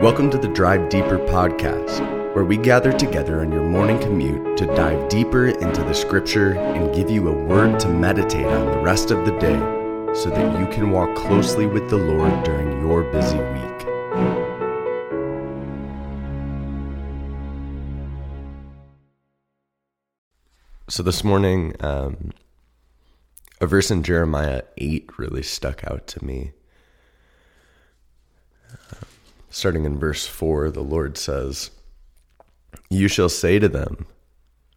Welcome to the Drive Deeper podcast, where we gather together on your morning commute to dive deeper into the scripture and give you a word to meditate on the rest of the day so that you can walk closely with the Lord during your busy week. So, this morning, um, a verse in Jeremiah 8 really stuck out to me. Starting in verse 4, the Lord says, You shall say to them,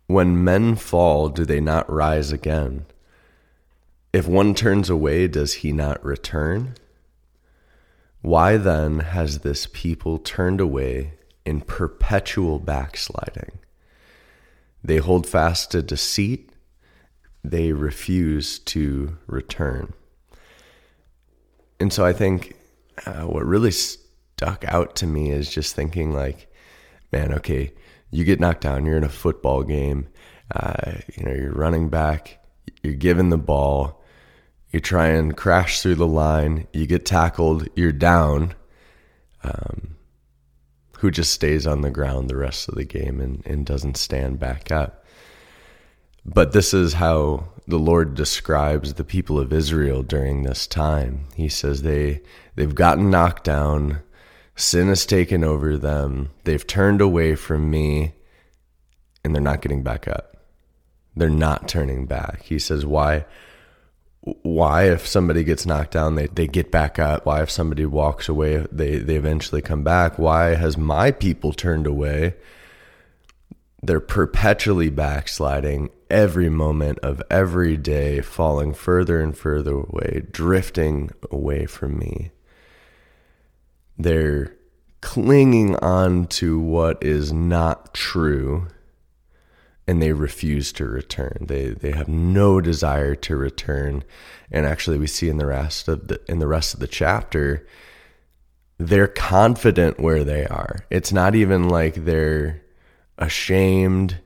When men fall, do they not rise again? If one turns away, does he not return? Why then has this people turned away in perpetual backsliding? They hold fast to deceit, they refuse to return. And so I think uh, what really stuck out to me is just thinking like, man, okay, you get knocked down, you're in a football game, uh, you know, you're running back, you're given the ball, you try and crash through the line, you get tackled, you're down. Um, who just stays on the ground the rest of the game and, and doesn't stand back up. But this is how the Lord describes the people of Israel during this time. He says they they've gotten knocked down, Sin has taken over them. They've turned away from me and they're not getting back up. They're not turning back. He says, Why? Why, if somebody gets knocked down, they, they get back up? Why, if somebody walks away, they, they eventually come back? Why has my people turned away? They're perpetually backsliding every moment of every day, falling further and further away, drifting away from me. They're clinging on to what is not true and they refuse to return. They they have no desire to return. And actually we see in the rest of the in the rest of the chapter they're confident where they are. It's not even like they're ashamed.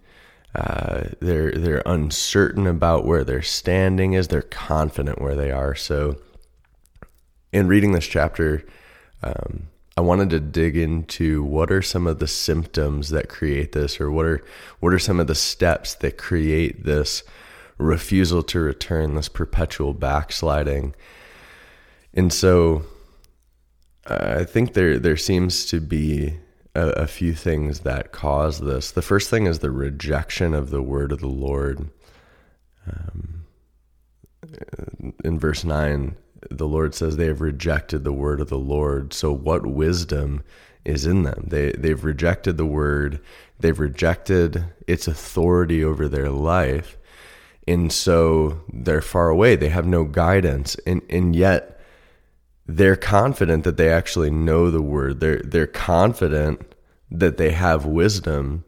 Uh, they're they're uncertain about where their standing is. They're confident where they are. So, in reading this chapter, um, I wanted to dig into what are some of the symptoms that create this, or what are what are some of the steps that create this refusal to return, this perpetual backsliding. And so, I think there there seems to be a, a few things that cause this. The first thing is the rejection of the word of the Lord. Um, in verse nine, the Lord says they have rejected the word of the Lord. So what wisdom is in them? They they've rejected the word, they've rejected its authority over their life. And so they're far away. They have no guidance. And and yet they're confident that they actually know the word. They're they're confident that they have wisdom.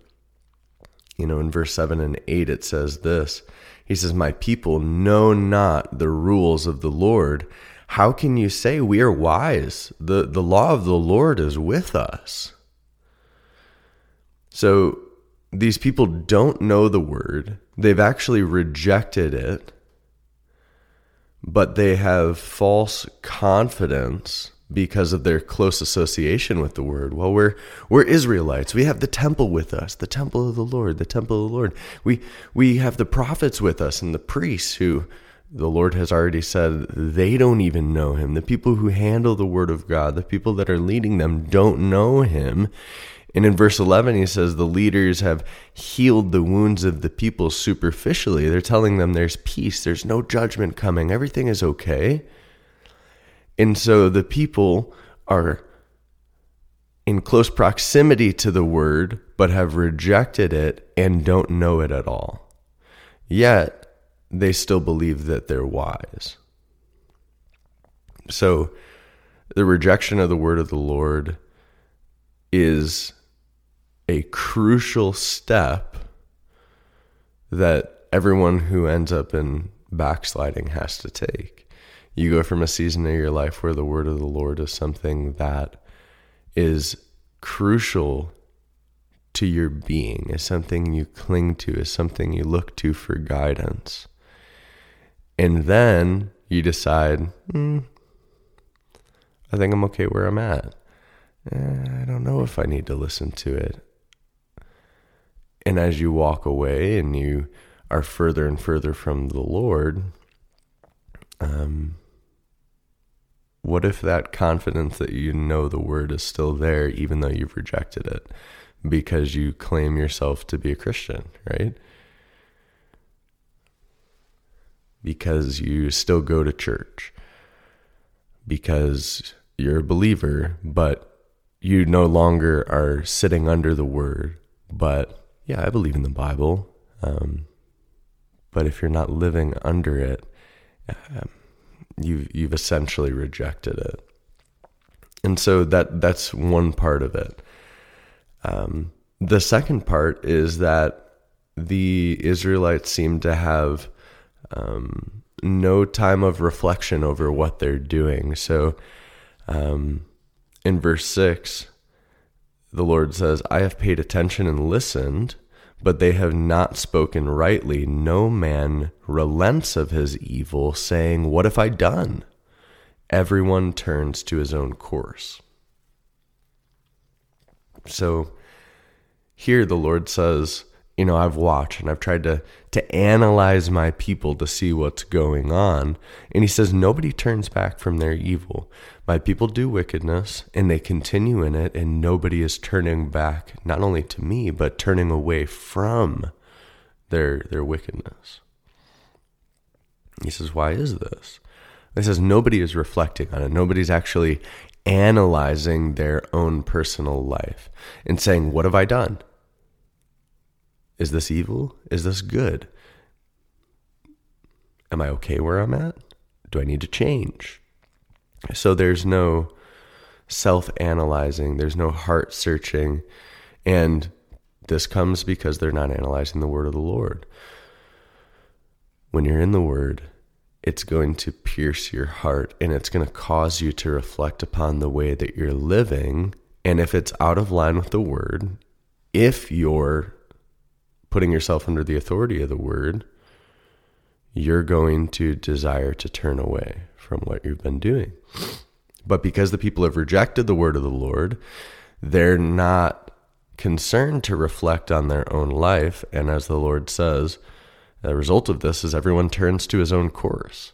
You know, in verse 7 and 8 it says this. He says, My people know not the rules of the Lord. How can you say we are wise? The, the law of the Lord is with us. So these people don't know the word, they've actually rejected it, but they have false confidence because of their close association with the word. Well, we're we're Israelites. We have the temple with us, the temple of the Lord, the temple of the Lord. We we have the prophets with us and the priests who the Lord has already said they don't even know him. The people who handle the word of God, the people that are leading them don't know him. And in verse 11, he says the leaders have healed the wounds of the people superficially. They're telling them there's peace, there's no judgment coming, everything is okay. And so the people are in close proximity to the word, but have rejected it and don't know it at all. Yet they still believe that they're wise. So the rejection of the word of the Lord is a crucial step that everyone who ends up in backsliding has to take. You go from a season of your life where the word of the Lord is something that is crucial to your being, is something you cling to, is something you look to for guidance. And then you decide, hmm, I think I'm okay where I'm at. eh, I don't know if I need to listen to it. And as you walk away and you are further and further from the Lord, um, what if that confidence that you know the word is still there, even though you've rejected it because you claim yourself to be a Christian, right? Because you still go to church, because you're a believer, but you no longer are sitting under the word. But yeah, I believe in the Bible. Um, but if you're not living under it, um, you've you've essentially rejected it. And so that that's one part of it. Um, the second part is that the Israelites seem to have um, no time of reflection over what they're doing. So, um, in verse six, the Lord says, "I have paid attention and listened." But they have not spoken rightly. No man relents of his evil, saying, What have I done? Everyone turns to his own course. So here the Lord says, you know, I've watched and I've tried to to analyze my people to see what's going on. And he says nobody turns back from their evil. My people do wickedness and they continue in it and nobody is turning back not only to me but turning away from their their wickedness. He says, "Why is this?" He says nobody is reflecting on it. Nobody's actually analyzing their own personal life and saying, "What have I done?" Is this evil? Is this good? Am I okay where I'm at? Do I need to change? So there's no self analyzing, there's no heart searching. And this comes because they're not analyzing the word of the Lord. When you're in the word, it's going to pierce your heart and it's going to cause you to reflect upon the way that you're living. And if it's out of line with the word, if you're putting yourself under the authority of the word, you're going to desire to turn away from what you've been doing. But because the people have rejected the word of the Lord, they're not concerned to reflect on their own life. And as the Lord says, the result of this is everyone turns to his own course.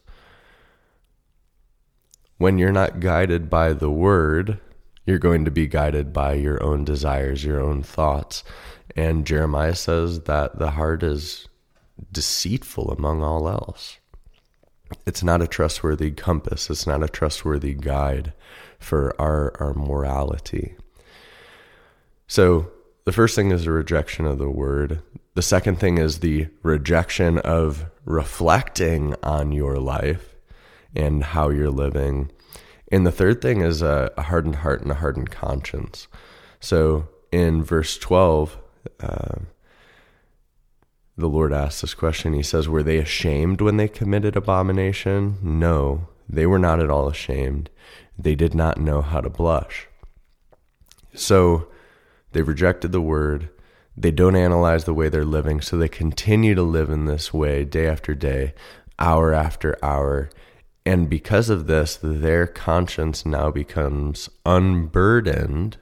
When you're not guided by the word, you're going to be guided by your own desires, your own thoughts. And Jeremiah says that the heart is deceitful among all else. It's not a trustworthy compass, it's not a trustworthy guide for our, our morality. So, the first thing is a rejection of the word. The second thing is the rejection of reflecting on your life and how you're living. And the third thing is a, hardened heart and a hardened conscience. So, in verse 12, uh, the Lord asks this question. He says, Were they ashamed when they committed abomination? No, they were not at all ashamed. They did not know how to blush. So they rejected the word. They don't analyze the way they're living. So they continue to live in this way day after day, hour after hour. And because of this, their conscience now becomes unburdened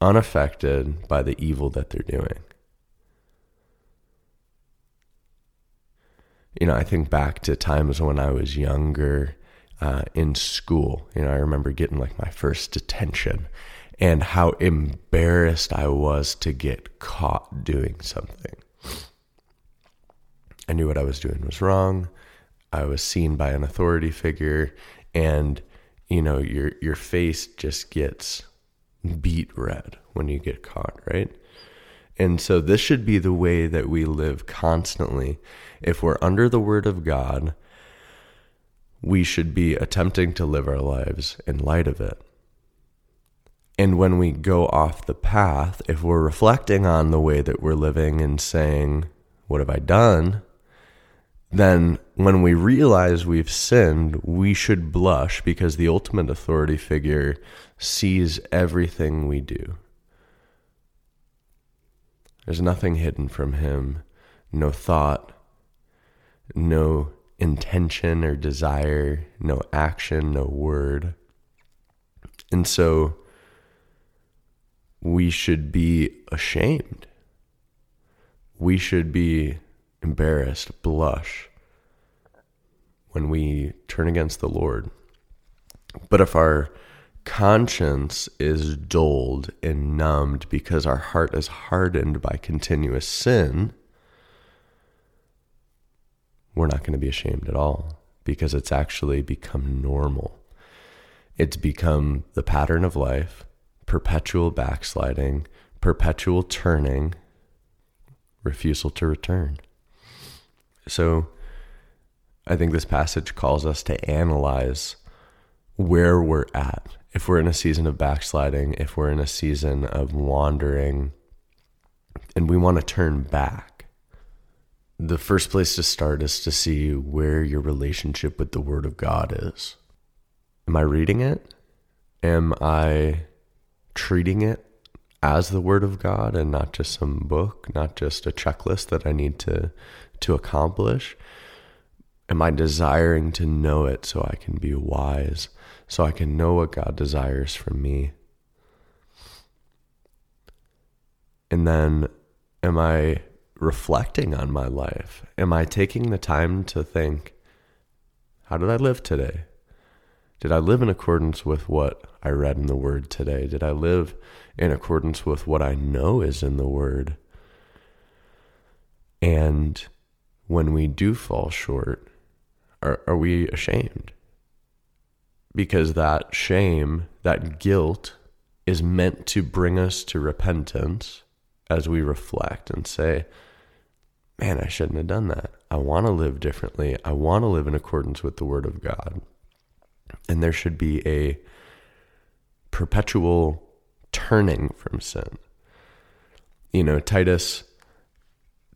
unaffected by the evil that they're doing. You know, I think back to times when I was younger uh, in school. You know, I remember getting like my first detention and how embarrassed I was to get caught doing something. I knew what I was doing was wrong. I was seen by an authority figure and you know your your face just gets beet red when you get caught, right? And so this should be the way that we live constantly. If we're under the word of God, we should be attempting to live our lives in light of it. And when we go off the path, if we're reflecting on the way that we're living and saying, What have I done? Then when we realize we've sinned, we should blush because the ultimate authority figure sees everything we do. There's nothing hidden from him, no thought, no intention or desire, no action, no word. And so we should be ashamed. We should be embarrassed, blush when we turn against the Lord. But if our conscience is dulled and numbed because our heart is hardened by continuous sin, we're not going to be ashamed at all because it's actually become normal. It's become the pattern of life, perpetual backsliding, perpetual turning, refusal to return. So I think this passage calls us to analyze where we're at. If we're in a season of backsliding, if we're in a season of wandering, and we want to turn back, the first place to start is to see where your relationship with the Word of God is. Am I reading it? Am I treating it as the Word of God and not just some book, not just a checklist that I need to, to accomplish? Am I desiring to know it so I can be wise, so I can know what God desires from me? And then, am I reflecting on my life? Am I taking the time to think, how did I live today? Did I live in accordance with what I read in the Word today? Did I live in accordance with what I know is in the Word? And when we do fall short, are, are we ashamed? Because that shame, that guilt, is meant to bring us to repentance as we reflect and say, man, I shouldn't have done that. I want to live differently. I want to live in accordance with the Word of God. And there should be a perpetual turning from sin. You know, Titus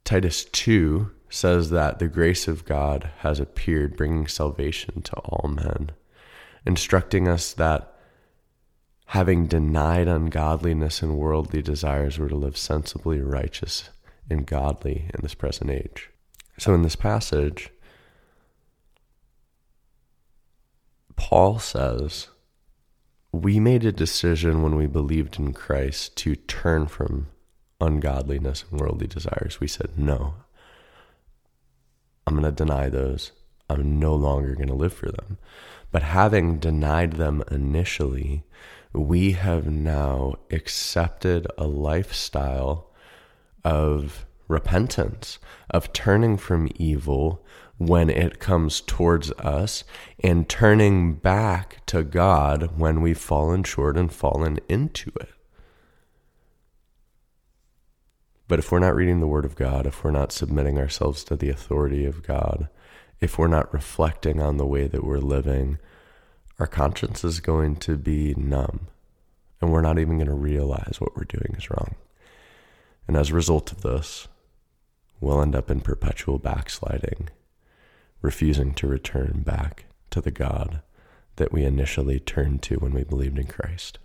Titus 2 says that the grace of God has appeared, bringing salvation to all men, instructing us that having denied ungodliness and worldly desires, we're to live sensibly righteous and godly in this present age. So, in this passage, Paul says, We made a decision when we believed in Christ to turn from ungodliness and worldly desires. We said, No, I'm going to deny those. I'm no longer going to live for them. But having denied them initially, we have now accepted a lifestyle of repentance, of turning from evil when it comes towards us and turning back to God when we've fallen short and fallen into it. But if we're not reading the Word of God, if we're not submitting ourselves to the authority of God, if we're not reflecting on the way that we're living, our conscience is going to be numb and we're not even going to realize what we're doing is wrong. And as a result of this, we'll end up in perpetual backsliding, refusing to return back to the God that we initially turned to when we believed in Christ.